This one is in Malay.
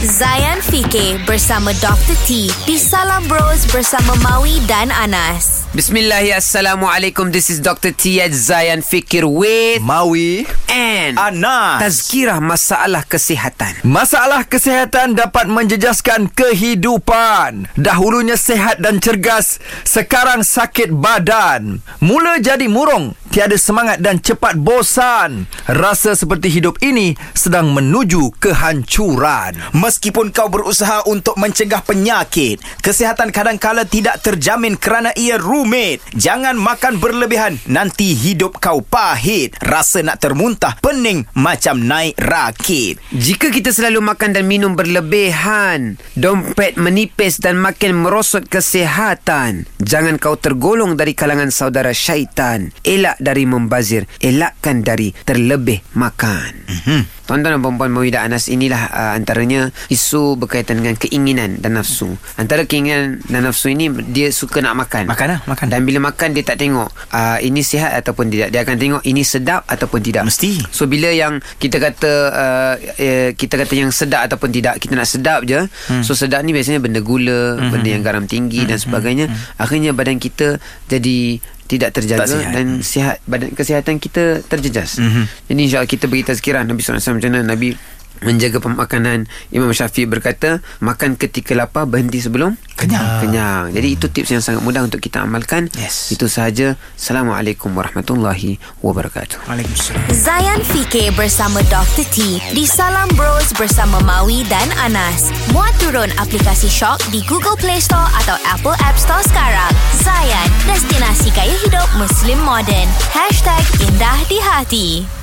Zayan Fikir bersama Dr. T di Salam Bros bersama Maui dan Anas. Bismillah, Assalamualaikum. This is Dr. T at Zayan Fikir with Mawi and Anas Tazkirah masalah kesihatan. Masalah kesihatan dapat menjejaskan kehidupan Dahulunya sehat dan cergas Sekarang sakit badan Mula jadi murung Tiada semangat dan cepat bosan Rasa seperti hidup ini Sedang menuju kehancuran Meskipun kau berusaha untuk mencegah penyakit, kesihatan kadang-kala tidak terjamin kerana ia rumit. Jangan makan berlebihan, nanti hidup kau pahit. Rasa nak termuntah, pening macam naik rakit. Jika kita selalu makan dan minum berlebihan, dompet menipis dan makin merosot kesihatan. Jangan kau tergolong dari kalangan saudara syaitan. Elak dari membazir, elakkan dari terlebih makan. Mm-hmm. Tuan-tuan dan puan-puan Mawi dan Anas inilah uh, antaranya isu berkaitan dengan keinginan dan nafsu. Antara keinginan dan nafsu ini dia suka nak makan. Makan lah, makan. Dan bila makan dia tak tengok uh, ini sihat ataupun tidak. Dia akan tengok ini sedap ataupun tidak. Mesti. So bila yang kita kata uh, eh, kita kata yang sedap ataupun tidak, kita nak sedap je. Hmm. So sedap ni biasanya benda gula, hmm. benda yang garam tinggi hmm. dan sebagainya. Hmm. Akhirnya badan kita jadi tidak terjaga tak sihat. dan sihat badan kesihatan kita terjejas. Mm-hmm. Jadi insya-Allah kita beri tazkirah Nabi SAW macam mana? Nabi menjaga pemakanan. Imam Syafi'i berkata makan ketika lapar berhenti sebelum kenyang. kenyang. Jadi itu tips yang sangat mudah untuk kita amalkan. Yes. itu sahaja. Assalamualaikum warahmatullahi wabarakatuh. Waalaikumsalam. Zayan Fikir bersama Dr. T di Salam Bros bersama Maui dan Anas. Muat turun aplikasi Shock di Google Play Store atau Apple App Store sekarang Muslim modern. #IndahDiHati